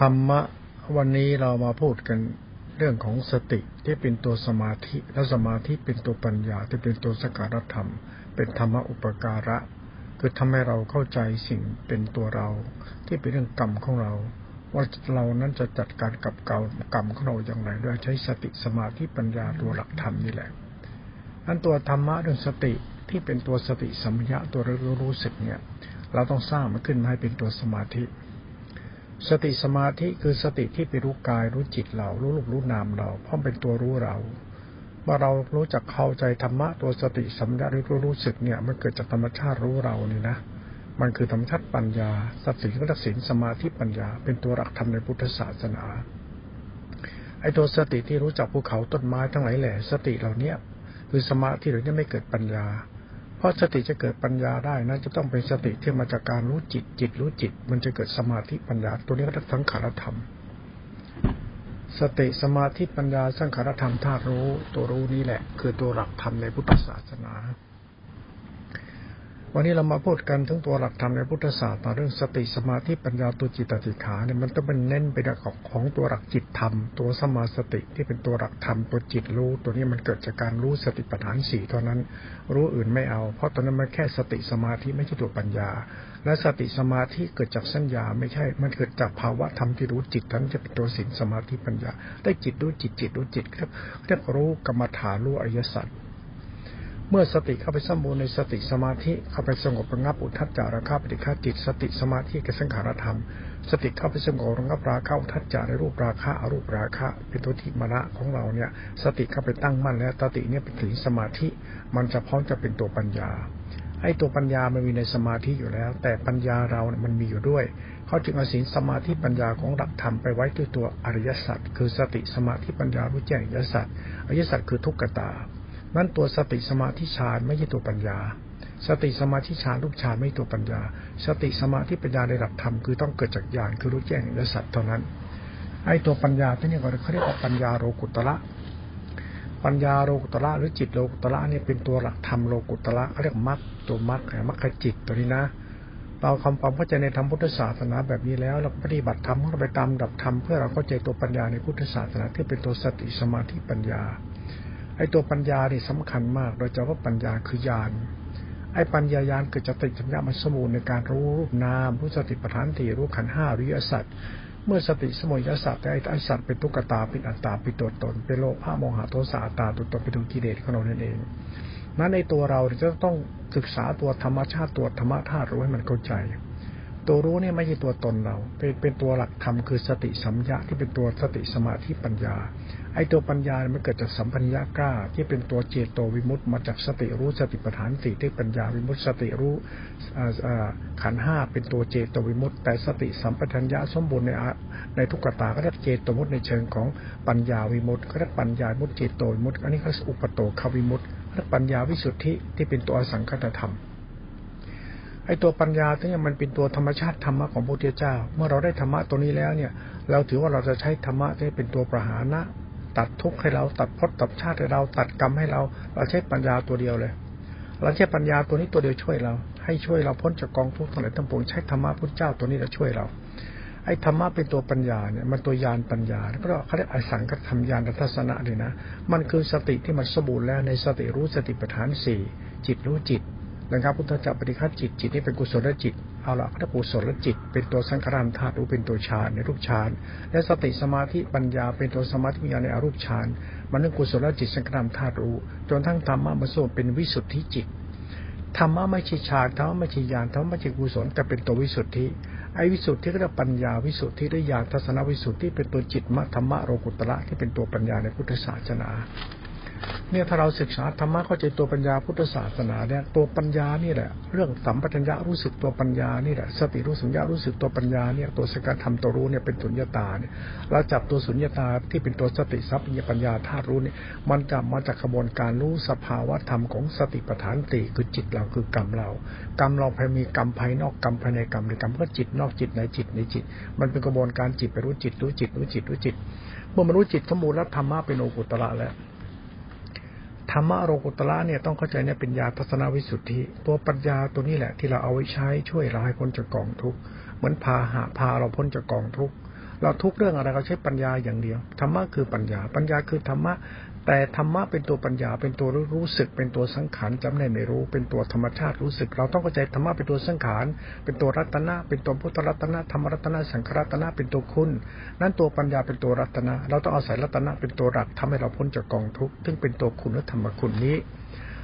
ธรรมะวันนี้เรามาพูดกันเรื่องของสติที่เป็นตัวสมาธิ และสมาธิเป็นตัวปัญญาที่เป็นตัวสการธรรม เป็นธรรมะอุปการะ คือทำให้เราเข้าใจสิ่งเป็นตัวเรา ที่เป็นเรื่องกรรมของเรา ว่าเรานั้นจะจัดการกับเก่ากรรมของเราอย่างไรด้วยใช้สติสมาธิปัญญาตัวหลักธรรมนี่แหละอันตัวธรรมะเรื่องสติที่เป็นตัวสติสัมยะตัวรู้รู้สึกเนี่ย เราต้องสร้างมันขึ้นมาให้เป็นตัวสมาธิ สติสมาธิคือสติที่ไปรู้กายรู้จิตเรารู้รูปรู้นามเราเพราะเป็นตัวรู้เราเมื่อเรารู้จักเข้าใจธรรมะตัวสติสัมยารู้รู้สึกเนี่ย มันเกิดจากธรรมชาติรู้เรานี่นะมันคือธรรมชาติปัญญาสติก็ตัดสินสมาธิปัญญา เป็นตัวหลักธรรมในพุทธศาสนาไอ้ตัวสติที่รู้จักภูเขาต้นไม้ทั้งหลายแหล่สติเหล่านี้คือสมาธิเหล่านี้ไม่เกิดปัญญา เพราะสติจะเกิดปัญญาได้นะจะต้องเป็นสติที่มาจากการรู้จิตจิตรู้จิต มันจะเกิดสมาธิปัญญา ตัวนี้ก็ทั้งขารธรรม สติสมาธิปัญญาสังขารธรรมธาตุรู้ ตัวรู้นี้แหละ คือตัวหลักธรรมในพุทธศาสนา วันนี้เรามาพูดกันถึงตัวหลักธรรมในพุทธศาสนาเรื่องสติสมาธิปัญญาตัวจิตติขาเนี่ยมันต้องเป็นเน้นไปของของตัวหลักจิตธรรม ตัวสมาสติที่เป็นตัวหลักธรรมตัวจิตรู้ ตัวนี้มันเกิดจากการรู้สติปัฏฐานสี่เท่านั้น รู้อื่นไม่เอา เพราะตอนนั้นมันแค่สติสมาธิไม่ใช่ตัวปัญญา และสติสมาธิเกิดจากสัญญาไม่ใช่ มันเกิดจากภาวะธรรมที่รู้จิตนั้นจะเป็นตัวสินสมาธิปัญญา ได้จิตรู้จิตจิตรู้จิตครับเรียกรู้กรรมฐานรู้อริยสัจ เมื่อสติเข้าไปสมบูรณ์ในสติสมาธิเข้าไปสงบระงับอุทัจจาระคาปฏิฆาจิต สติสมาธิกับสังขารธรรม สติเข้าไปสงบระงับราคะอุทัจจาในรูปราคะอรูปราคะ เป็นตัวทิมณะของเราเนี่ย สติเข้าไปตั้งมั่นแล้วสติเนี่ยเป็นถึงสมาธิ มันจะพร้อมจะเป็นตัวปัญญาไอ้ตัวปัญญามันมีในสมาธิอยู่แล้ว แต่ปัญญาเราเนี่ยมันมีอยู่ด้วย เขาจึงเอาศีลสมาธิปัญญาของหลักธรรมไปไว้ด้วยตัวอริยสัจคือสติสมาธิปัญญารู้แจ้งอริยสัจอริยสัจคือทุกขตา นั้นตัวสติสมาธิฌานไม่ใช่ตัวปัญญา สติสมาธิฌานรูปฌานไม่ตัวปัญญา สติสมาธิปัญญาในหลักธรรมคือต้องเกิดจากญาณคือรู้แจ้งและสัตว์เท่านั้น ไอ้ตัวปัญญาที่นี่เขาเรียกว่าปัญญาโลกุตระปัญญาโลกุตระหรือจิตโลกุตระเนี่ยเป็นตัวหลักธรรมโลกุตระเขาเรียกมรรคตัวมรรคมรรคจิตตัวนี้นะ เราคำความเข้าใจในธรรมพุทธศาสนาแบบนี้แล้วเราปฏิบัติธรรมเราไปตามดับธรรมเพื่อเราเข้าใจตัวปัญญาในพุทธศาสนาที่เป็นตัวสติสมาธิปัญญา ไอ้ตัวปัญญาเนี่สำคัญมาก โดยเฉพาะปัญญาคือญาณไอ้ปัญญายานเกิดจากติสัญญามันสมุนในการรู้รูปนามรู้สติปัฏฐานตีรู้ขันห้าริยสัตว์เมื่อสติสมุยสัตว์แต่ไอ้สัตว์เป็นตุกตาเป็นอัตตาเป็นตัวตน เป็นโลภะโมหะโทสะอัตตาตัวตนเป็นตัวกิเลสของเรานั่นเอง นั้นในตัวเราจะต้องศึกษาตัวธรรมชาติตัวธรรมธาตุรู้ให้มันเข้าใจ ตัวรู้เนี่ยไม่ใช่ตัวตนเรา เป็นเป็นตัวหลักธรรมคือสติสัมยาที่เป็นตัวสติสมาธิปัญญา ไอ้ตัวปัญญา มันเกิดจากสัมปัญญากล้า ที่เป็นตัวเจโตวิมุตต์มาจากสติรู้สติปัฏฐานสี่ที่ปัญญาวิมุตต์สติรู้ขันห้าเป็นตัวเจโตวิมุตต์แต่สติสัมปชัญญะสมบูรณ์ในในทุกขตาก็เรียกเจโตวิมุตต์ในเชิงของปัญญาวิมุตต์ก็เรียกปัญญาวิมุตต์เจโตวิมุตต์อันนี้ก็อุปโตควิมุตต์เรียกปัญญาวิสุทธิที่เป็นตัวสังคตธรรมไอ้ตัวปัญญาที่มันเป็นตัวธรรมชาติธรรมะของพระพุทธเจ้า เมื่อเราได้ธรรมะตัวนี้แล้วเนี่ย เราถือว่าเราจะใช้ธรรมะที่เป็นตัวประหานะ ตัดทุกข์ให้เรา ตัดพจตัดชาติให้เรา ตัดกรรมให้เรา เราใช้ปัญญาตัวเดียวเลย เราใช้ปัญญาตัวนี้ตัวเดียวช่วยเรา ให้ช่วยเราพ้นจากกองทุกข์ทั้งหลายทั้งปวงใช้ธรรมะพุทธเจ้าตัวนี้จะช่วยเรา ไอ้ธรรมะเป็นตัวปัญญาเนี่ยมันตัวยานปัญญาเพราะเขาเรียกอสังกัธรรมยานทัศนะเลยนะ มันคือสติที่มันสมบูรณ์แล้วในสติรู้สติปัฏฐานสี่จิตรู้จิตนะครับพุทธเจ้าปฏิฆาจิตจิตนี่เป็นกุศลจิต เอาละถ้ากุศลจิต เป็นตัวสังขารธาตุรู้เป็นตัวฌานในรูปฌานและสติสมาธิปัญญาเป็นตัวสมาธิปัญญาในอรูปฌานมันเรื่องกุศลจิตสังขารธาตุรู้ จนทั้งธรรมะมาส่วนเป็นวิสุทธิจิตธรรมะไม่ใช่ฌานธรรมะไม่ใช่ญาณธรรมะไม่ใช่กุศลแต่เป็นตัววิสุทธิไอ้วิสุทธิก็เรียกปัญญาวิสุทธิได้ญาณทัศนวิสุทธิเป็นตัวจิตมธรรมะโรกุตระที่เป็นตัวปัญญาในพุทธศาสนา เนี่ยถ้าเราศึกษาธรรมะเข้าใจตัวปัญญาพุทธศาสนาเนี่ยตัวปัญญานี่แหละ เรื่องสัมปชัญญะรู้สึกตัวปัญญานี่แหละสติรู้สัญญารู้สึกตัวปัญญาเนี่ยตัวสกัดธรรมตัวรู้เนี่ยเป็นสุญญตาเนี่ยเราจับตัวสุญญตาที่เป็นตัวสติสัพพัญญปัญญาธาตุรู้เนี่ยมันจะมาจากกระบวนการรู้สภาวะธรรมของสติปัฏฐานติคือจิตเราคือกรรมเรา กรรมเราภายมีกรรมภายนอกกรรมภายในกรรมในกรรมก็จิตนอกจิตในจิตในจิต มันเป็นกระบวนการจิตไปรู้จิตรู้จิตรู้จิตรู้จิตเมื่อมันรู้จิตสมบูรณ์แล้วธรรมะเป็นโอกุตระแล้ว ธรรมะโรกุตระเนี่ยต้องเข้าใจเนี่ยเป็นญาทัศนวิสุทธิ ตัวปัญญาตัวนี้แหละที่เราเอาไว้ใช้ช่วยเราให้พ้นจากกองทุกข์เหมือนพาหาพาเราพ้นจากกองทุกข์ เราทุกเรื่องอะไรเราใช้ปัญญาอย่างเดียวธรรมะคือปัญญา ปัญญาคือธรรมะ แต่ธรรมะเป็นตัวปัญญา เป็นตัวรู้สึก เป็นตัวสังขารจำแนกไม่รู้ เป็นตัวธรรมชาติรู้สึก เราต้องเข้าใจธรรมะเป็นตัวสังขาร เป็นตัวรัตนะ เป็นตัวพุทธรัตนะธรรมรัตนะสังขรัตนะเป็นตัวคุณ นั้นตัวปัญญาเป็นตัวรัตนะ เราต้องอาศัยรัตนะเป็นตัวหลักทำให้เราพ้นจากกองทุกข์ซึ่งเป็นตัวคุณและธรรมคุณนี้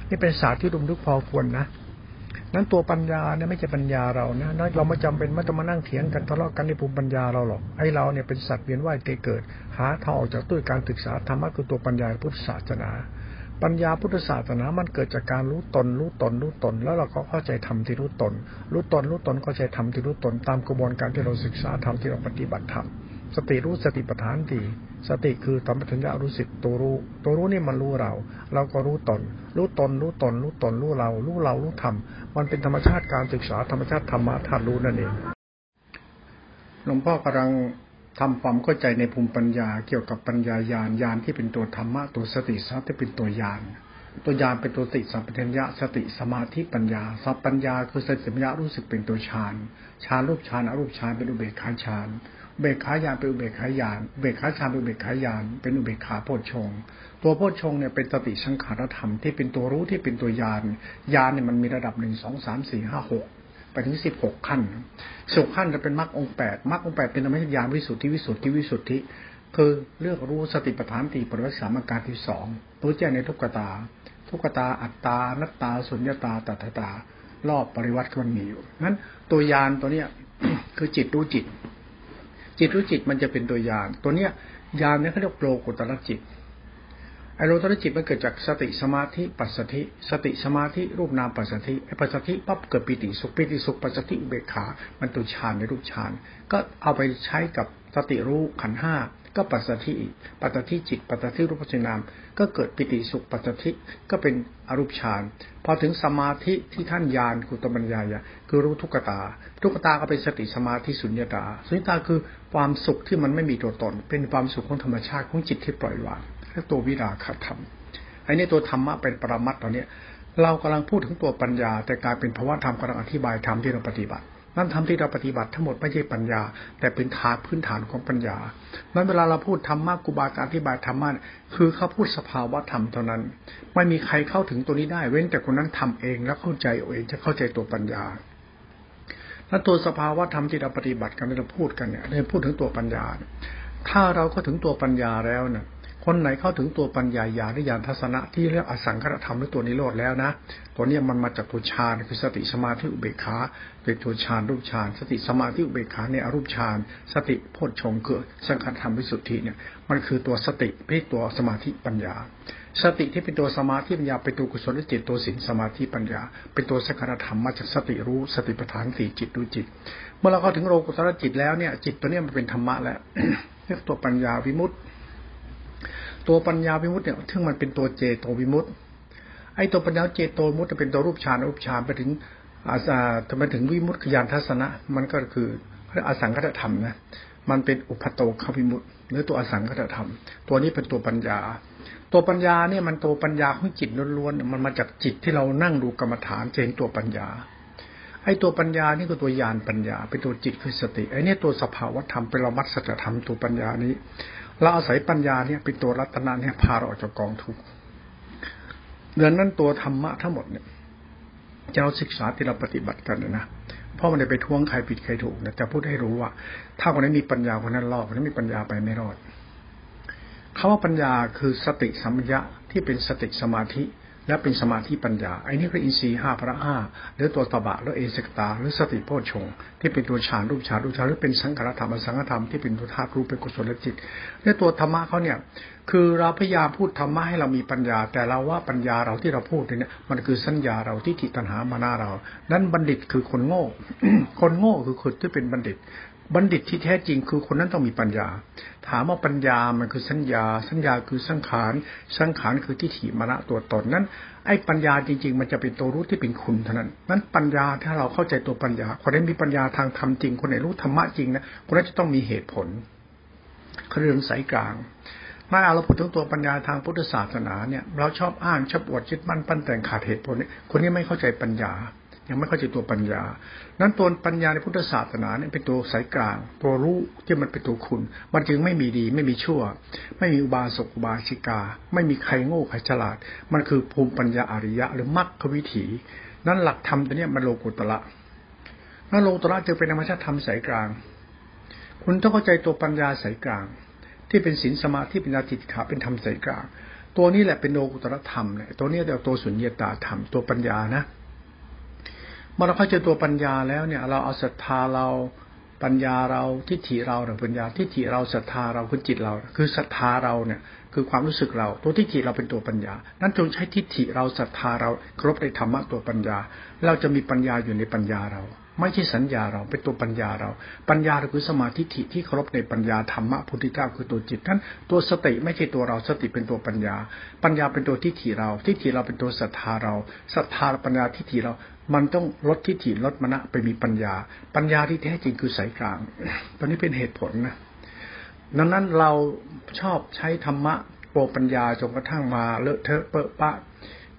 นี่เป็นศาสตร์ที่ดุมทุกพอควรนะ นั้นตัวปัญญาเนี่ยไม่ใช่ปัญญาเรานะนเราไม่จำเป็นไม่ต้องมานั่งเถียงกันทะเลาะกันในภูมิปัญญาเราหรอกไอ้เราเนี่ยเป็นสัตว์เวียนว่ายเกิด หาทางออกจากตู้การศึกษาธรรมะคือตัวปัญญาพุทธศาสนา ปัญญาพุทธศาสนามันเกิดจากการรู้ตน รู้ตน รู้ตน แล้วเราก็เข้าใจธรรมที่รู้ตน รู้ตนรู้ตนเข้าใจธรรมที่รู้ตน ตามกระบวนการที่เราศึกษาธรรมที่เราปฏิบัติธรรม สติรู้สติปัฏฐานดีสติคือธรรมปัญญารู้สิทตัวรู้ ตัวรู้นี่มันรู้เรา เราก็รู้ตน รู้ตน รู้ตน รู้ตน รู้เรา รู้เรา รู้ธรรม มันเป็นธรรมชาติการศึกษาธรรมชาติธรรมะธาตุรู้นั่นเอง หลวงพ่อกำลังทำความเข้าใจในภูมิปัญญาเกี่ยวกับปัญญาญาณญาณที่เป็นตัวธรรมะตัวสติสัพที่เป็นตัวญาณตัวญาณเป็นตัวติสัมปชัญญะสติสมาธิปัญญาสัพปัญญาคือสติสัมปชัญญะรู้สึกเป็นตัวฌานฌานรูปฌานอรูปฌานเป็นอุเบกขาฌาน เบกขายานเป็นอุเบกขายาน เบกขาฌานเป็นอุเบกขายาน เป็นอุเบกขาโพชฌงตัวโพชฌงเนี่ยเป็นสติสังขารธรรมที่เป็นตัวรู้ที่เป็นตัวยานยานเนี่ยมันมีระดับหนึ่งสองสามสี่ห้าหกไปถึงสิบหกขั้นสิบขั้นจะเป็นมรรคองแปดมรรคองแปดเป็นธรรมญาณวิสุทธิวิสุทธิวิสุทธิ คือเลือกรู้สติปัฏฐานตีปริวัติสามการที่สองรู้แจ้งในทุกตา ทุกตาอัตตานัตตาสุญญตาตัทตารอบปริวัติมันมีอยู่นั้นตัวยานตัวเนี้ยคือจิตรู้จิต จิตรู้จิตมันจะเป็นตัวยานตัวเนี้ยยานเนี่ยเขาเรียกโลกุตระจิตไอโลกุตระจิตมันเกิดจากสติสมาธิปัสสธิสติสมาธิรูปนามปัสสธิไอปัสสธิปั๊บเกิดปิติสุขปิติสุขปัสสธิอุเบกขา มันตัวฌานในรูปฌานก็เอาไปใช้กับสติรู้ขันห้า ก็ปัสสธิปัสสธิจิต ปัสสธิรูปฌนาม ก็เกิดปิติสุขปัสสธิก็เป็นอรูปฌาน พอถึงสมาธิที่ท่านญาณกุตบัญญายะคือรู้ทุกตา ทุกตาก็เป็นสติสมาธิสุญญตา สุญญตาคือความสุขที่มันไม่มีตัวตน เป็นความสุขของธรรมชาติของจิตที่ปล่อยวางเรียกตัววิราคธรรมไอ้นี่ตัวธรรมะเป็นปรมัตตอนนี้เรากำลังพูดถึงตัวปัญญา แต่กลายเป็นภาวะธรรมกำลังอธิบายธรรมที่เราปฏิบัติ นั่นทำที่เราปฏิบัติทั้งหมดไม่ใช่ปัญญา แต่เป็นฐานพื้นฐานของปัญญา นั้นเวลาเราพูดธรรมะกุบาการอธิบายธรรมะคือเขาพูดสภาวะธรรมเท่านั้น ไม่มีใครเข้าถึงตัวนี้ได้ เว้นแต่คนนั้นทำเองแล้วเข้าใจเองจะเข้าใจตัวปัญญาแล้วตัวสภาวะธรรมที่เราปฏิบัติกันเราพูดกันเนี่ยเราพูดถึงตัวปัญญา ถ้าเราก็ถึงตัวปัญญาแล้วเนี่ย คนไหนเข้าถึงตัวปัญญาญาณญาณทัศนะที่เรียกอสังขตธรรมหรือตัวนิโรธแล้วนะ ตัวนี้มันมาจากตัวฌานคือสติสมาธิอุเบกขาเป็นตัวฌานรูปฌานสติสมาธิอุเบกขาในอรูปฌานสติโพชฌงเกิดสังขตธรรมวิสุทธิเนี่ยมันคือตัวสติเป็นตัวสมาธิปัญญา สติที่เป็นตัวสมาธิปัญญาเป็นตัวกุศลจิตตัวสินสมาธิปัญญา เป็นตัวสังขตธรรมมาจากสติรู้สติปัฏฐานสี่จิตดูจิต เมื่อเราเข้าถึงโลกุตรจิตแล้วเนี่ยจิตตัวนี้มันเป็นธรรมะแล้วเรียกตัวปัญญาวิมุตติ ตัวปัญญาวิมุตต์เนี่ยซึ่งมันเป็นตัวเจโตวิมุตต์ไอ้ตัวปัญญาเจโตวิมุตต์จะเป็นตัวรูปฌานรูปฌานไปถึงอาสาทำไมถึงวิมุตต์ขยานทัศนะ มันก็คืออสังคตธรรมนะมันเป็นอุปโตขวิมุตต์หรือตัวอสังคตธรรม ตัวนี้เป็นตัวปัญญา ตัวปัญญาเนี่ยมันตัวปัญญาของจิตล้วนๆมันมาจากจิตที่เรานั่งดูกรรมฐานเห็นตัวปัญญาไอ้ตัวปัญญานี่ก็ตัวญาณปัญญา เป็นตัวจิตคือสติไอ้นี่ตัวสภาวธรรมเป็นละมัตสัจธรรมตัวปัญญานี้ เราอาศัยปัญญาเนี่ยเป็นตัวรัตนะเนี่ยพาเราออกจากกองทุกข์เดือนนั้นตัวธรรมะทั้งหมดเนี่ยจะเราศึกษาที่เราปฏิบัติกันนะเพราะมันจะไปท้วงใครผิดใครถูกนะจะพูดให้รู้ว่า ถ้าคนนั้นมีปัญญาคนนั้นรอดคนนั้นมีปัญญาไปไม่รอดคาว่าปัญญาคือสติสัมยะที่เป็นสติสมาธิ และเป็นสมาธิปัญญาไอ้นี่คืออินทรีย์ห้าพระห้าหรือตัวตบะหรือเอสกตา หรือสติโพชงที่เป็นตัวฌานรูปฌานรูปฌานหรือเป็นสังขารธรรมสังขธรรมที่เป็นตัวธาตุรูปเป็นกุศลจิตเนี่ยตัวธรรมะเขาเนี่ยคือเราพยายามพูดธรรมะให้เรามีปัญญา แต่เราว่าปัญญาเราที่เราพูดเนี่ยมันคือสัญญาเราที่ทิตัณหามานาเรา นั้นบัณฑิตคือคนโง่ คนโง่คือคนที่เป็นบัณฑิต บัณฑิตที่แท้จริงคือคนนั้นต้องมีปัญญา ถามว่าปัญญามันคือสัญญา สัญญาคือสังขาร สังขารคือทิฏฐิมรณะตัวตนนั้น ไอ้ปัญญาจริง ๆ มันจะเป็นตัวรู้ที่เป็นคุณเท่านั้น นั้นปัญญาถ้าเราเข้าใจตัวปัญญา คนนั้นมีปัญญาทางธรรมจริง คนไหนรู้ธรรมะจริงนะคนนั้นจะต้องมีเหตุผลเรื่องสายกลางมื่อเราพูดถึงตัวปัญญาทางพุทธศาสนาเนี่ยเราชอบอ้างชอบอวดชิดมั่นปั้นแต่งขาดเหตุผลคนนี้ไม่เข้าใจปัญญา ยังไม่เข้าใจตัวปัญญา นั้นตัวปัญญาในพุทธศาสนาเนี่ยเป็นตัวสายกลาง ตัวรู้ที่มันเป็นตัวคุณ มันจึงไม่มีดีไม่มีชั่ว ไม่มีอุบาสกอุบาสิกา ไม่มีใครโง่ใครฉลาด มันคือภูมิปัญญาอริยะ หรือมรรควิถี นั้นหลักธรรมตัวนี้มันโลกุตระนั่นโลกุตระจึงเป็นธรรมชาติธรรมสายกลาง คุณต้องเข้าใจตัวปัญญาสายกลาง ที่เป็นศีลสมาธิปัญญาจิตขาเป็นธรรมสายกลาง ตัวนี้แหละเป็นโลกุตรธรรมเนี่ยตัวนี้เรียกตัวสุญญตาธรรมตัวปัญญานะ เมื่อเราเข้าใจตัวปัญญาแล้วเนี่ย เราเอาศรัทธาเราปัญญาเราทิฏฐิเราหรือปัญญาทิฏฐิเราศรัทธาเราคือจิตเรา คือศรัทธาเราเนี่ย คือความรู้สึกเรา ตัวทิฏฐิเราเป็นตัวปัญญา นั้นจงใช้ทิฏฐิเราศรัทธาเราครบในธรรมะตัวปัญญา เราจะมีปัญญาอยู่ในปัญญาเรา ไม่ใช่สัญญาเราเป็นตัวปัญญาเรา ปัญญาคือสมาธิทิที่เคารพในปัญญาธรรมะพุทธิเจ้าคือตัวจิตนั้นตัวสติไม่ใช่ตัวเราสติเป็นตัวปัญญา ปัญญาเป็นตัวทิฏฐิเราทิฏฐิเราเป็นตัวศรัทธาเราศรัทธาปัญญาทิฏฐิเรา มันต้องลดทิฏฐิลดมณะไปมีปัญญา ปัญญาที่แท้จริงคือสายกลาง ตอนนี้เป็นเหตุผลนะดังนั้นเราชอบใช้ธรรมะโปรปัญญาจนกระทั่งมาเลอะเทอะเปอะปะ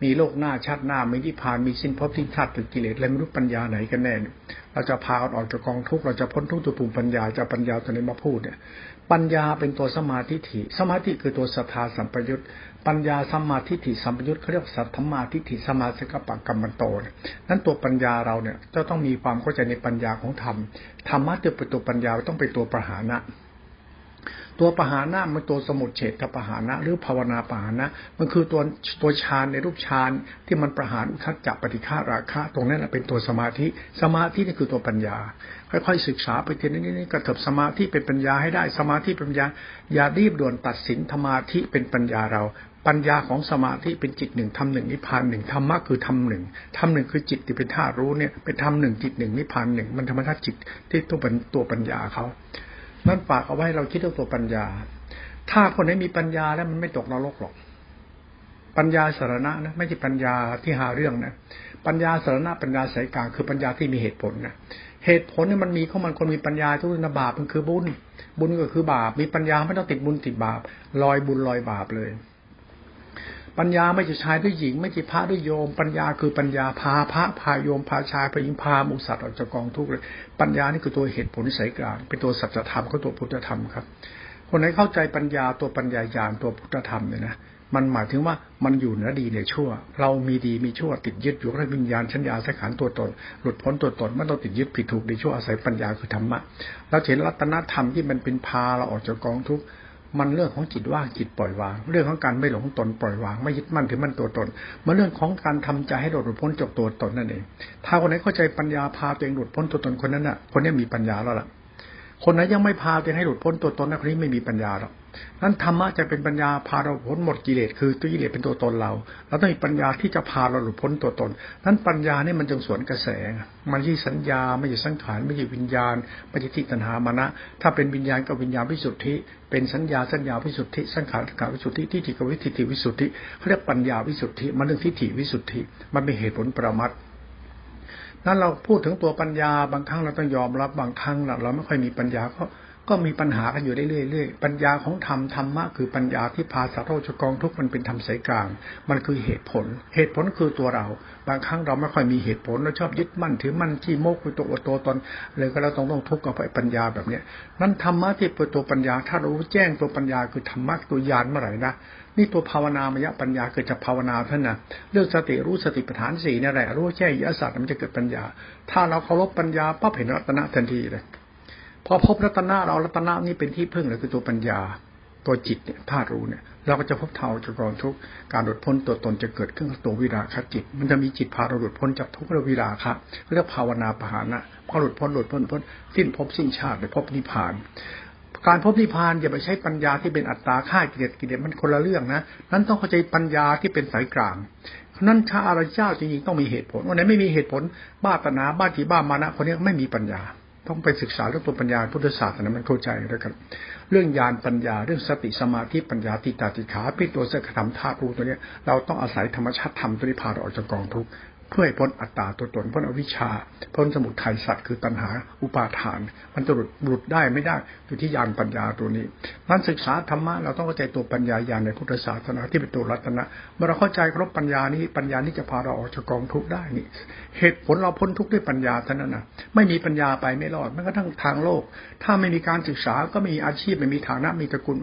มีโลกหน้าชาติหน้ามีที่ผ่านมีสิ้นพบที่ชาติถึงกิเลสอะไรไม่รู้ปัญญาไหนกันแน่ เราจะพาออกจากกองทุกข์เราจะพ้นทุกข์ตัวปุ่มปัญญาจะปัญญาตัวนี้มาพูดเนี่ย ปัญญาเป็นตัวสมาธิถิสมาธิคือตัวศรัทธาสัมปยุต ปัญญาสัมมาธิถิสัมปยุตเขาเรียกสัทธมาทิฏฐิสมาสกปะกรรมโตนนั้นตัวปัญญาเราเนี่ยจะต้องมีความเข้าใจในปัญญาของธรรมธรรมะจะเป็นตัวปัญญาต้องเป็นตัวประหานะตัวปหานะมันตัวสมุดเฉดปหานะหรือภาวนาปหานะ มันคือตัวตัวฌานในรูปฌานที่มันประหารทัศจับปฏิฆาราคะ ตรงนั้นเป็นตัวสมาธิสมาธินี่คือตัวปัญญา ค่อยๆศึกษาไปทีนี้กระเถิบสมาธิเป็นปัญญาให้ได้สมาธิเป็นปัญญา อย่ารีบด่วนตัดสินธรรมาธิเป็นปัญญาเรา ปัญญาของสมาธิเป็นจิตหนึ่งทำหนึ่งนิพพานหนึ่งธรรมะคือทำหนึ่งทำหนึ่งคือจิตที่เป็นธาตุรู้เนี่ยเป็นทำหนึ่งจิตหนึ่งนิพพานหนึ่งมันธรรมชาติจิตที่ตัวเป็นตัวปัญญาเขานั่นฝากเอาไว้เราคิดเรื่องตัวปัญญา ถ้าคนไหนมีปัญญาแล้วมันไม่ตกนรกหรอก ปัญญาสารณะนะไม่ใช่ปัญญาที่หาเรื่องนะ ปัญญาสารณะปัญญาสายกลางคือปัญญาที่มีเหตุผลนะเหตุผลเนี่ยมันมีเข้ามันคนมีปัญญาทุกนบาปมันคือบุญ บุญก็คือบาป มีปัญญาไม่ต้องติดบุญติดบาปลอยบุญลอยบาปเลย ปัญญาไม่ใช่ชายด้วยหญิง ไม่ใช่พระด้วยโยม ปัญญาคือปัญญาพาพระพาโยมพาชายพาหญิงพามุสัตว์ออกจากกองทุกข์เลย ปัญญานี่คือตัวเหตุผลสายกลาง เป็นตัวสัจธรรมก็ตัวพุทธธรรมครับ คนไหนเข้าใจปัญญาตัวปัญญาญาณตัวพุทธธรรมเนี่ยนะมันหมายถึงว่ามันอยู่เหนือดีเหนือชั่ว เรามีดีมีชั่วติดยึดอยู่ในวิญญาณชัญญาสังขารตัวตน หลุดพ้นตัวตนไม่ต้องติดยึดผิดถูกดีชั่วอาศัยปัญญาคือธรรมะเราเห็นรัตนธรรมที่มันเป็นพาเราออกจากกองทุกข์ มันเรื่องของจิตว่างจิตปล่อยวาง เรื่องของการไม่หลงตนปล่อยวาง ไม่ยึดมั่นถือมั่นตัวตน มันเรื่องของการทำใจให้หลุดพ้นจากตัวตนนั่นเอง ถ้าคนไหนเข้าใจปัญญาพาตัวเองหลุดพ้นตัวตนคนนั้นน่ะ คนนี้มีปัญญาแล้วล่ะ คนไหนยังไม่พาตัวเองให้หลุดพ้นตัวตนนั่นคนนี้ไม่มีปัญญาหรอกนั้นธรรมะจะเป็นปัญญาพาเราพ้นหมดกิเลสคือตัวกิเลสเป็นตัวตนเราเราต้องมีปัญญาที่จะพาเราหลุดพ้นตัวตน นั้นปัญญาเนี่ยมันจึงสวนกระแส มันไม่ใช่สัญญาไม่ใช่สังขารไม่ใช่วิญญาณไม่ใช่ทิฏฐามานะ ถ้าเป็นวิญญาณกับวิญญาณวิสุทธิ เป็นสัญญาสัญญาวิสุทธิ สังขารสังขารวิสุทธิที่จิตวิทิฏฐิวิสุทธิเขาเรียกปัญญาวิสุทธิมันเรื่องทิฏฐิวิสุทธิ มันเป็นเหตุผลประมัด นั้นเราพูดถึงตัวปัญญาบางครั้งเราต้องยอมรับบางครั้งเราไม่ค่อยมีปัญญาเพราะ ก็มีปัญหากันอยู่เรื่อยๆปัญญาของธรรมธรรมะคือปัญญาที่พาสัตว์โลกกองทุกมันเป็นธรรมสายกลาง มันคือเหตุผล เหตุผลคือตัวเรา บางครั้งเราไม่ค่อยมีเหตุผลเราชอบยึดมั่นถือมั่นที่โมกคือตัวตัวตนเลยก็เราต้องต้องทุกข์กับปัญญาแบบเนี้ยนั้นธรรมะที่เป็นตัวปัญญา ถ้ารู้แจ้งตัวปัญญาคือธรรมะตัวยานเมื่อไหร่นะนี่ตัวภาวนามยปัญญาเกิดจากภาวนาท่านนะเรื่องสติรู้สติปัฏฐานสี่นี่แหละรู้แจ้งยศาสตร์มันจะเกิดปัญญา ถ้าเราเคารพปัญญาปั๊บเห็นรัตนะทันทีเลย พอพบรัตนะเรารัตนะนี่เป็นที่พึ่งเลยคือตัวปัญญา ตัวจิตเนี่ยธาตุรู้เนี่ยเราก็จะพบเท่าจากกองทุกการหลุดพ้นตัวตนจะเกิดขึ้นตัววิราคะจิต มันจะมีจิตพาเราหลุดพ้นจากทุกข์และวิราคะเรียกภาวนาปหานะพอหลุดพ้นหลุดพ้นพ้นสิ้นพบสิ้นชาติเลยพบนิพพาน การพบนิพพานอย่าไปใช้ปัญญาที่เป็นอัตตาค่ากิเลสกิเลสมันคนละเรื่องนะนั้นต้องเข้าใจปัญญาที่เป็นสายกลางนั้นชาอารเจ้าจริงๆต้องมีเหตุผลวันไหนไม่มีเหตุผลบ้าตนาบ้าจีบ้ามานะคนนี้ไม่มีปัญญา ต้องไปศึกษาเรื่องตัวปัญญาพุทธศาสตร์นะมันเข้าใจแล้วกันเรื่องญาณปัญญาเรื่องสติสมาธิปัญญาติตาติขาพิตัวสักธรรมธาตุรู้ตัวนี้เราต้องอาศัยธรรมชาติธรรมตัวนี้พาเราออกจากกองทุก เพื่อให้พ้นอัตตาตัวตนพ้นอวิชชา พ้นสมุทัยสัตว์คือตัณหาอุปาทาน มันจะหลุดหลุดได้ไม่ได้อยู่ที่ญาณปัญญาตัวนี้นั้นศึกษาธรรมะเราต้องเข้าใจตัวปัญญาญาณในพุทธศาสนาที่เป็นตัวรัตนะเมื่อเราเข้าใจครบปัญญานี้ปัญญานี้จะพาเราออกจากกองทุกข์ได้นี่ เหตุผลเราพ้นทุกข์ด้วยปัญญาเท่านั้นนะไม่มีปัญญาไปไม่รอดแม้กระทั่งทางโลก ถ้าไม่มีการศึกษาก็ไม่มีอาชีพไม่มีฐานะมีตระกูล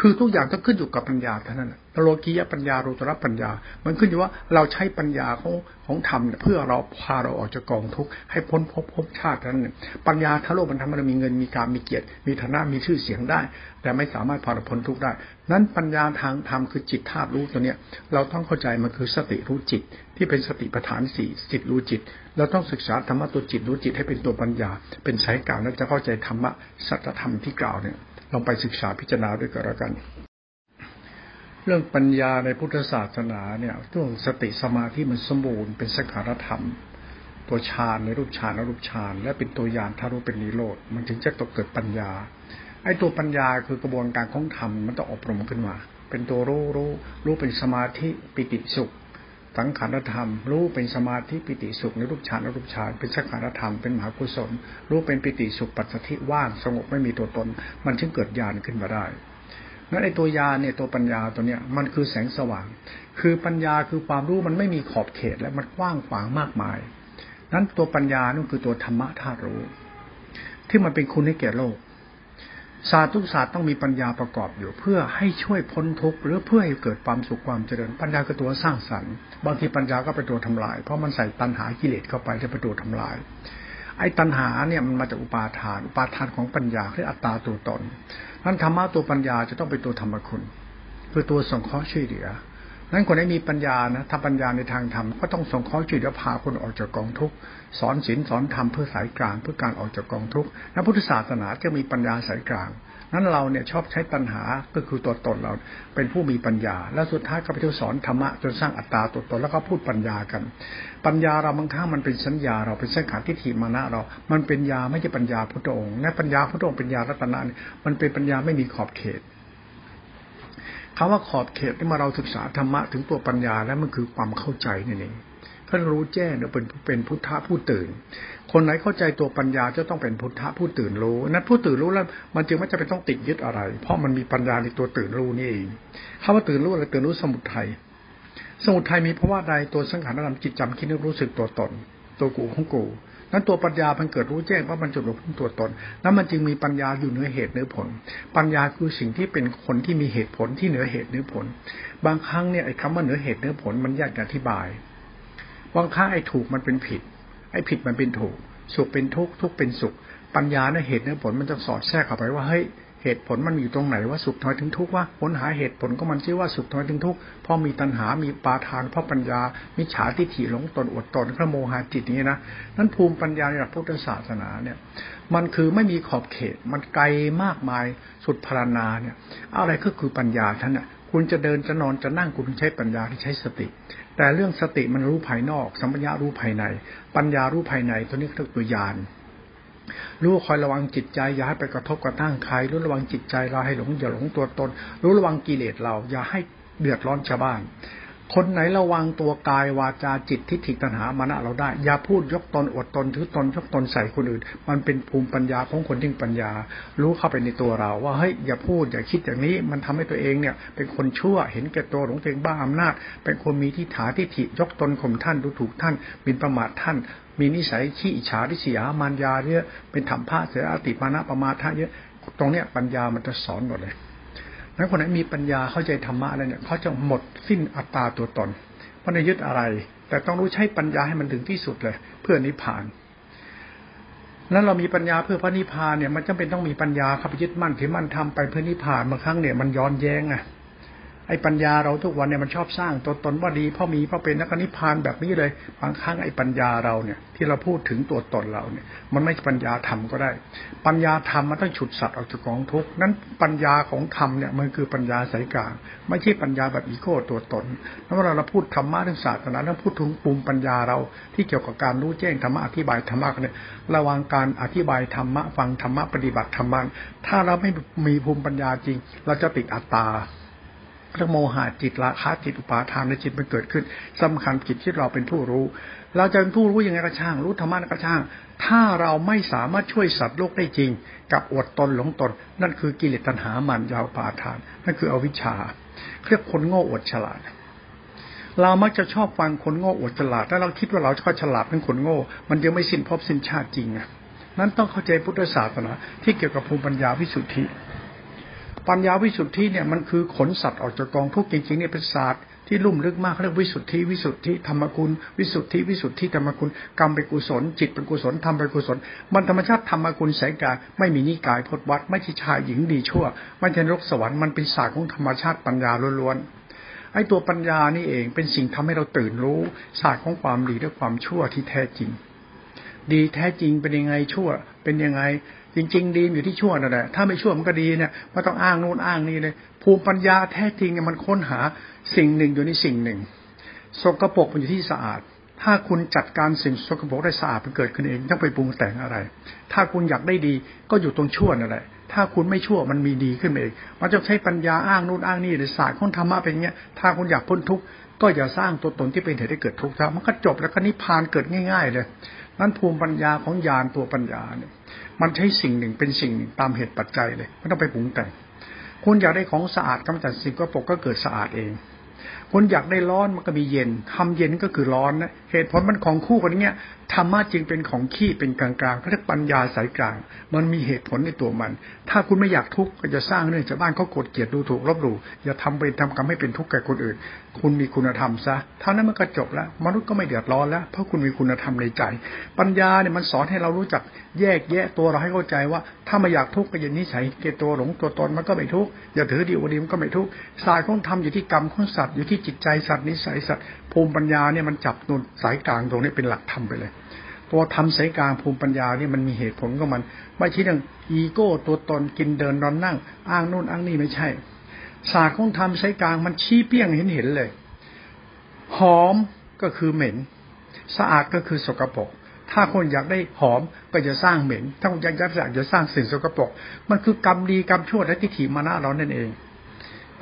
คือทุกอย่างต้องขึ้นอยู่กับปัญญาเท่านั้น โลกียปัญญาโลตรปัญญา มันขึ้นอยู่ว่าเราใช้ปัญญาของของธรรมเพื่อเราพาเราออกจากกองทุกข์ให้พ้นภพภพชาตินั้นปัญญาทั้งโลกมันทำให้เรามีเงินมีการมีเกียรติ มีฐานะมีชื่อเสียงได้ แต่ไม่สามารถพาเราพ้นทุกข์ได้ นั้นปัญญาทางธรรมคือจิตธาตุรู้ตัวเนี้ยเราต้องเข้าใจมันคือสติรู้จิต ที่เป็นสติปัฏฐานสี่จิตรู้จิต เราต้องศึกษาธรรมะตัวจิตรู้จิตให้เป็นตัวปัญญา เป็นสายกลางแล้วจะเข้าใจธรรมะสัจธรรมที่กล่าวเนี่ยลองไปศึกษาพิจารณาด้วยกันแล้วกัน เรื่องปัญญาในพุทธศาสนาเนี่ยเรื่องสติสมาธิมันสมบูรณ์เป็นสังขารธรรม ตัวฌานในรูปฌานรูปฌานและเป็นตัวยานถ้ารู้เป็นนิโรธมันถึงจะตกเกิดปัญญาไอ้ตัวปัญญาคือกระบวนการของธรรมมันต้องอบรมขึ้นมา เป็นตัวรู้รู้รู้เป็นสมาธิปิติสุข สังขารธรรม รู้เป็นสมาธิปิติสุขในรูปฌานรูปฌานเป็นสังขารธรรมเป็นมหากุศลรู้เป็นปิติสุขปัจสถิว่างสงบไม่มีตัวตน มันจึงเกิดญาณขึ้นมาได้ นั้นไอ้ตัวยาเนี่ยตัวปัญญาตัวเนี้ยมันคือแสงสว่าง คือปัญญาคือความรู้มันไม่มีขอบเขตและมันกว้างขวางมากมาย นั้นตัวปัญญานั่นคือตัวธรรมะธาตุรู้ ที่มันเป็นคุณให้แก่โลก ศาสตร์ทุกศาสตร์ต้องมีปัญญาประกอบอยู่ เพื่อให้ช่วยพ้นทุกข์หรือเพื่อให้เกิดความสุขความเจริญ ปัญญาคือตัวสร้างสรรค์ บางทีปัญญาก็เป็นตัวทำลาย เพราะมันใส่ตัณหากิเลสเข้าไปจะเป็นตัวทำลาย ไอ้ตัณหาเนี่ยมันมาจากอุปาทาน อุปาทานของปัญญาคืออัตตาตัวตนนั้นธรรมะตัวปัญญาจะต้องเป็นตัวธรรมคุณ คือตัวส่งข้อช่วยเหลือนั้นคนที่มีปัญญานะถ้าปัญญาในทางธรรมก็ต้องส่งข้อช่วยเหลือพาคนออกจากกองทุกข์สอนศีลสอนธรรมเพื่อสายกลางเพื่อการออกจากกองทุกข์และพุทธศาสนาจะมีปัญญาสายกลาง นั้นเราเนี่ยชอบใช้ตัณหาก็คือตัวตนเราเป็นผู้มีปัญญา แล้วสุดท้ายก็ไปสอนธรรมะจนสร้างอัตตาตัวตนแล้วก็พูดปัญญากัน ปัญญาเราบางครั้งมันเป็นสัญญา เราเป็นสังขารทิฏฐิมานะเรา มันเป็นยาไม่ใช่ปัญญาพุทธองค์และปัญญาพุทธองค์เป็นยารัตนะมันเป็นปัญญาไม่มีขอบเขตคำว่าขอบเขตที่มาเราศึกษาธรรมะถึงตัวปัญญาแล้วมันคือความเข้าใจนี่เอง ท่านรู้แจ้งเนี่ยเป็นเป็นพุทธะผู้ตื่น คนไหนเข้าใจตัวปัญญาจะต้องเป็นพุทธะผู้ตื่นรู้ นั้นผู้ตื่นรู้แล้ว มันจึงไม่จะเป็นต้องติดยึดอะไร เพราะมันมีปัญญาในตัวตื่นรู้นี่เองคำว่าตื่นรู้อะไรตื่นรู้สมุทัยสมุทัยมีเพราะว่าใดตัวสังขารนามจิตจำคิดนึกรู้สึกตัวตน ตัวกูของกูนั้นตัวปัญญามันเกิดรู้แจ้งว่ามันจุดหลงตัวตน นั้นมันจึงมีปัญญาอยู่เหนือเหตุเหนือผล ปัญญาคือสิ่งที่เป็นคนที่มีเหตุผลที่เหนือเหตุเหนือผล บางครั้งเนี่ยไอ้คำว่าเหนือเหตุเหนือผลมันยากอธิบาย บางครั้งไอ้ถูกมันเป็นผิด ไอ้ผิดมันเป็นถูก สุขเป็นทุกข์ทุกข์เป็นสุข ปัญญาในเหตุในผลมันจะสอดแทรกเข้าไปว่าเฮ้ยเหตุผลมันอยู่ตรงไหนว่าสุขน้อยถึงทุกข์ว่าผลหาเหตุผลก็มันชื่อว่าสุขน้อยถึงทุกข์เพราะมีตัณหา มีปาทานเพราะปัญญา มิจฉาทิฏฐิหลงตนอวดตนพระโมหะจิตนี้นะนั้นภูมิปัญญาในหลักพุทธศาสนาเนี่ย มันคือไม่มีขอบเขต มันไกลมากมายสุดพรานาเนี่ย อะไรก็คือปัญญาท่านน่ะคุณจะเดินจะนอนจะนั่งคุณใช้ปัญญาที่ใช้สติ แต่เรื่องสติมันรู้ภายนอก สัมปญญารู้ภายใน ปัญญารู้ภายในตัวนี้คือตัวญาณรู้คอยระวังจิตใจอย่าให้ไปกระทบกระทั่งใครรู้ระวังจิตใจเราให้หลงอย่าหลงตัวตน รู้ระวังกิเลสเรา อย่าให้เดือดร้อนชาวบ้าน คนไหนระวังตัวกายวาจาจิตทิฏฐิตัณหามานะเราได้ อย่าพูดยกตนอดตนถือตนยกตนใส่คนอื่น มันเป็นภูมิปัญญาของคนที่ปัญญา รู้เข้าไปในตัวเรา ว่าเฮ้ยอย่าพูดอย่าคิดอย่างนี้ มันทำให้ตัวเองเนี่ย เป็นคนชั่วเห็นแก่ตัวหลงตัวเองบ้าอำนาจ เป็นคนมีที่ถาทิฏฐิยกตนข่มท่านดูถูกท่านบินประมาทท่าน มีนิสัยขี้อิจฉาทิษยามารยาเยอะเป็นธรรมะเสียอติมานะประมาทะเยอะ ตรงเนี้ยปัญญามันจะสอนหมดเลย นั้นคนไหนมีปัญญาเข้าใจธรรมะอะไรเนี่ยเขาจะหมดสิ้นอัตตาตัวตนเพราะในยึดอะไร แต่ต้องรู้ใช้ปัญญาให้มันถึงที่สุดเลย เพื่อนิพพานนั้นเรามีปัญญาเพื่อพระนิพพานเนี่ยมันจำเป็นต้องมีปัญญาครับยึดมั่นถือมั่นทำไปเพื่อนิพพานบางครั้งเนี่ยมันย้อนแย้งอะ ไอ้ปัญญาเราทุกวันเนี่ยมันชอบสร้างตัวตนว่าดีเพราะมีเพราะเป็นนักนิพพานแบบนี้เลยบางครั้งไอ้ปัญญาเราเนี่ย ที่เราพูดถึงตัวตนเราเนี่ย มันไม่ปัญญาธรรมก็ได้ ปัญญาธรรมมันต้องฉุดสัตว์ออกจากกองทุกข์นั้นปัญญาของธรรมเนี่ยมันคือปัญญาสายกลางไม่ใช่ปัญญาแบบอีโก้ตัวตนแล้วเวลาเราพูดธรรมะเรื่องศาสนาเราพูดถึงปุ่มปัญญาเราที่เกี่ยวกับการรู้แจ้งธรรมะอธิบายธรรมะเนี่ยระวังการอธิบายธรรมะฟังธรรมะปฏิบัติธรรมะถ้าเราไม่มีภูมิปัญญาจริง เราจะติดอัตตา เรื่องโมหะจิตราคะจิตอุปาทานในจิตมันเกิดขึ้นสำคัญจิตที่เราเป็นผู้รู้ เราจะเป็นผู้รู้ยังไงก็ช่าง รู้ธรรมะก็ช่าง ถ้าเราไม่สามารถช่วยสัตว์โลกได้จริง กับอดตนหลงตน นั่นคือกิเลสตัณหามันยาวปาทาน นั่นคืออวิชชาเรียกคนโง่อดฉลาด เรามักจะชอบฟังคนโง่อดฉลาดถ้าเราคิดว่าเราชอบฉลาดเป็นคนโง่ มันยังไม่สิ้นพบสิ้นชาติจริงอะนั้นต้องเข้าใจพุทธศาสนาที่เกี่ยวกับภูมิปัญญาวิสุทธิ ปัญญาวิสุทธิเนี่ยมันคือขนสัตว์ออกจากกองทุกข์จริงๆเนี่ยเป็นศาสตร์ที่ลุ่มลึกมากเรียกวิสุทธิวิสุทธิธรรมคุณวิสุทธิวิสุทธิธรรมคุณกรรมเป็นกุศล จิตเป็นกุศลธรรมเป็นกุศล มันธรรมชาติธรรมคุณแสงกายไม่มีนิกายพจวัดไม่ใช่ชายหญิงดีชั่ว ไม่ใช่นรกสวรรค์มันเป็นศาสตร์ของธรรมชาติปัญญาล้วนๆไอ้ตัวปัญญานี่เองเป็นสิ่งทำให้เราตื่นรู้ศาสตร์ของความดีและความชั่วที่แท้จริง ดีแท้จริงเป็นยังไงชั่วเป็นยังไง จริง ๆ ดีอยู่ที่ชั่วนั่นแหละถ้าไม่ชั่วมันก็ดีเนี่ยไม่ต้องอ้างนู่นอ้างนี่เลย ภูมิปัญญาแท้จริงเนี่ยมันค้นหาสิ่งหนึ่งอยู่ในสิ่งหนึ่งสกปรกมันอยู่ที่สะอาด ถ้าคุณจัดการสิ่งสกปรกได้สะอาดมันเกิดขึ้นเองต้องไปปรุงแต่งอะไร ถ้าคุณอยากได้ดีก็อยู่ตรงชั่วนั่นแหละถ้าคุณไม่ชั่วมันมีดีขึ้นเอง มันจะใช้ปัญญาอ้างนู่นอ้างนี่หรือศาสตร์ของธรรมะเป็นเงี้ย ถ้าคุณอยากพ้นทุกข์ก็อย่าสร้างตัวตนที่เป็นเหตุให้เกิดทุกข์ซะมันก็จบแล้วก็นิพพานเกิดง่าย ๆ เลย นั้นภูมิปัญญาของญาณตัวปัญญาเนี่ย มันใช้สิ่งหนึ่งเป็นสิ่งหนึ่งตามเหตุปัจจัยเลยไม่ต้องไปปรุงแต่งคุณอยากได้ของสะอาดกำจัดสิ่งก็ปกก็เกิดสะอาดเอง คุณอยากได้ร้อนมันก็มีเย็นทำเย็นก็คือร้อนนะเหตุผลมันของคู่กันเนี้ยธรรมะจึงเป็นของขี้เป็นกลางๆเขาเรียกปัญญาสายกลาง มันมีเหตุผลในตัวมัน ถ้าคุณไม่อยากทุกข์ก็จะสร้างเรื่องชาวบ้านเขาโกดเกลียดดูถูกลบหลู่อย่าทำเป็นทำกรรมให้เป็นทุกข์แก่คนอื่น คุณมีคุณธรรมซะเท่านั้นมันก็จบแล้วมนุษย์ก็ไม่เดือดร้อนแล้วเพราะคุณมีคุณธรรมในใจ ปัญญาเนี่ยมันสอนให้เรารู้จักแยกแยะตัวเราให้เข้าใจว่า ถ้าไม่อยากทุกข์ก็อย่านิสัยเกตัวหลงตัวตนมันก็ไม่ทุกข์อย่าถือดีวดีมันก็ไม่ทุกข์สายของธรรมอยู่ที่กรรมของสัตว์อยู่ที่จิตใจสัตว์นิสัยสัตว์ภูมิปัญญาเนี่ยมันจับนุนสายกลางตรงนี้เป็นหลักธรรมไปเลยตัวทำสายกลางภูมิปัญญาเนี่ยมันมีเหตุผลของมัน ไม่ใช่เรื่องอีโก้ตัวตนกินเดินนอนนั่ง อ้างนู่นอ้างนี่ไม่ใช่ ศาสตร์ของทำสายกลางมันชี้เปี้ยงเห็นเห็นเลย หอมก็คือเหม็น สะอาดก็คือสกปรกถ้าคนอยากได้หอมก็จะสร้างเหม็น ถ้าคนอยากจะอากจะสร้างสิ่งสกปรก มันคือกรรมดีกรรมชั่วและทิฏฐิมานะเรานั่นเอง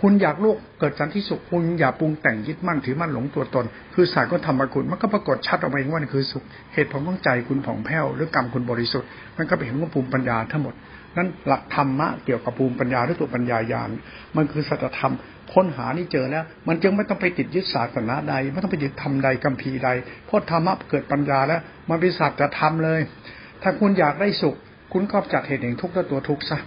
คุณอยากโลกเกิดสันติสุขคุณอย่าปรุงแต่งยึดมั่นถือมั่นหลงตัวตน คือสายก็ทำมาคุณมันก็ปรากฏชัดออกมาเองว่านี่คือสุขเหตุผลของใจคุณผ่องแผ้วหรือกรรมคุณบริสุทธิ์มันก็เป็นเห็นว่าภูมิปัญญาทั้งหมดนั้นหลักธรรมะเกี่ยวกับภูมิปัญญาหรือตัวปัญญาญาณมันคือสัจธรรมค้นหานี่เจอแล้ว มันจึงไม่ต้องไปติดยึดศาสนาใด ไม่ต้องไปยึดธรรมใดกัมพีใดเพราะธรรมะเกิดปัญญาแล้ว มันเป็นสัจธรรมเลย ถ้าคุณอยากได้สุข คุณก็จัดเหตุแห่งทุกข์และตัวทุกข์ซะ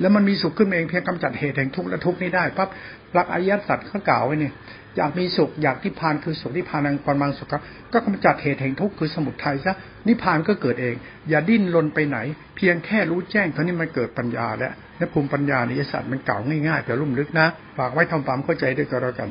แล้วมันมีสุขขึ้นเองเพียงกำจัดเหตุแห่งทุกข์และทุกข์นี้ได้ปั๊บหลักอริยสัจเขากล่าวไว้เนี่ยอยากมีสุขอยากนิพพานคือสุขนิพพานังกรมังสุขก็กำจัดเหตุแห่งทุกข์คือสมุทัยซะนิพพานก็เกิดเอง อย่าดิ้นรนไปไหน เพียงแค่รู้แจ้งเท่านี้มันเกิดปัญญาแล้วและภูมิปัญญาในศาสตร์มันเก่าง่ายๆแต่ลุ่มลึกนะฝากไว้ทำความเข้าใจด้วยก็แล้วกัน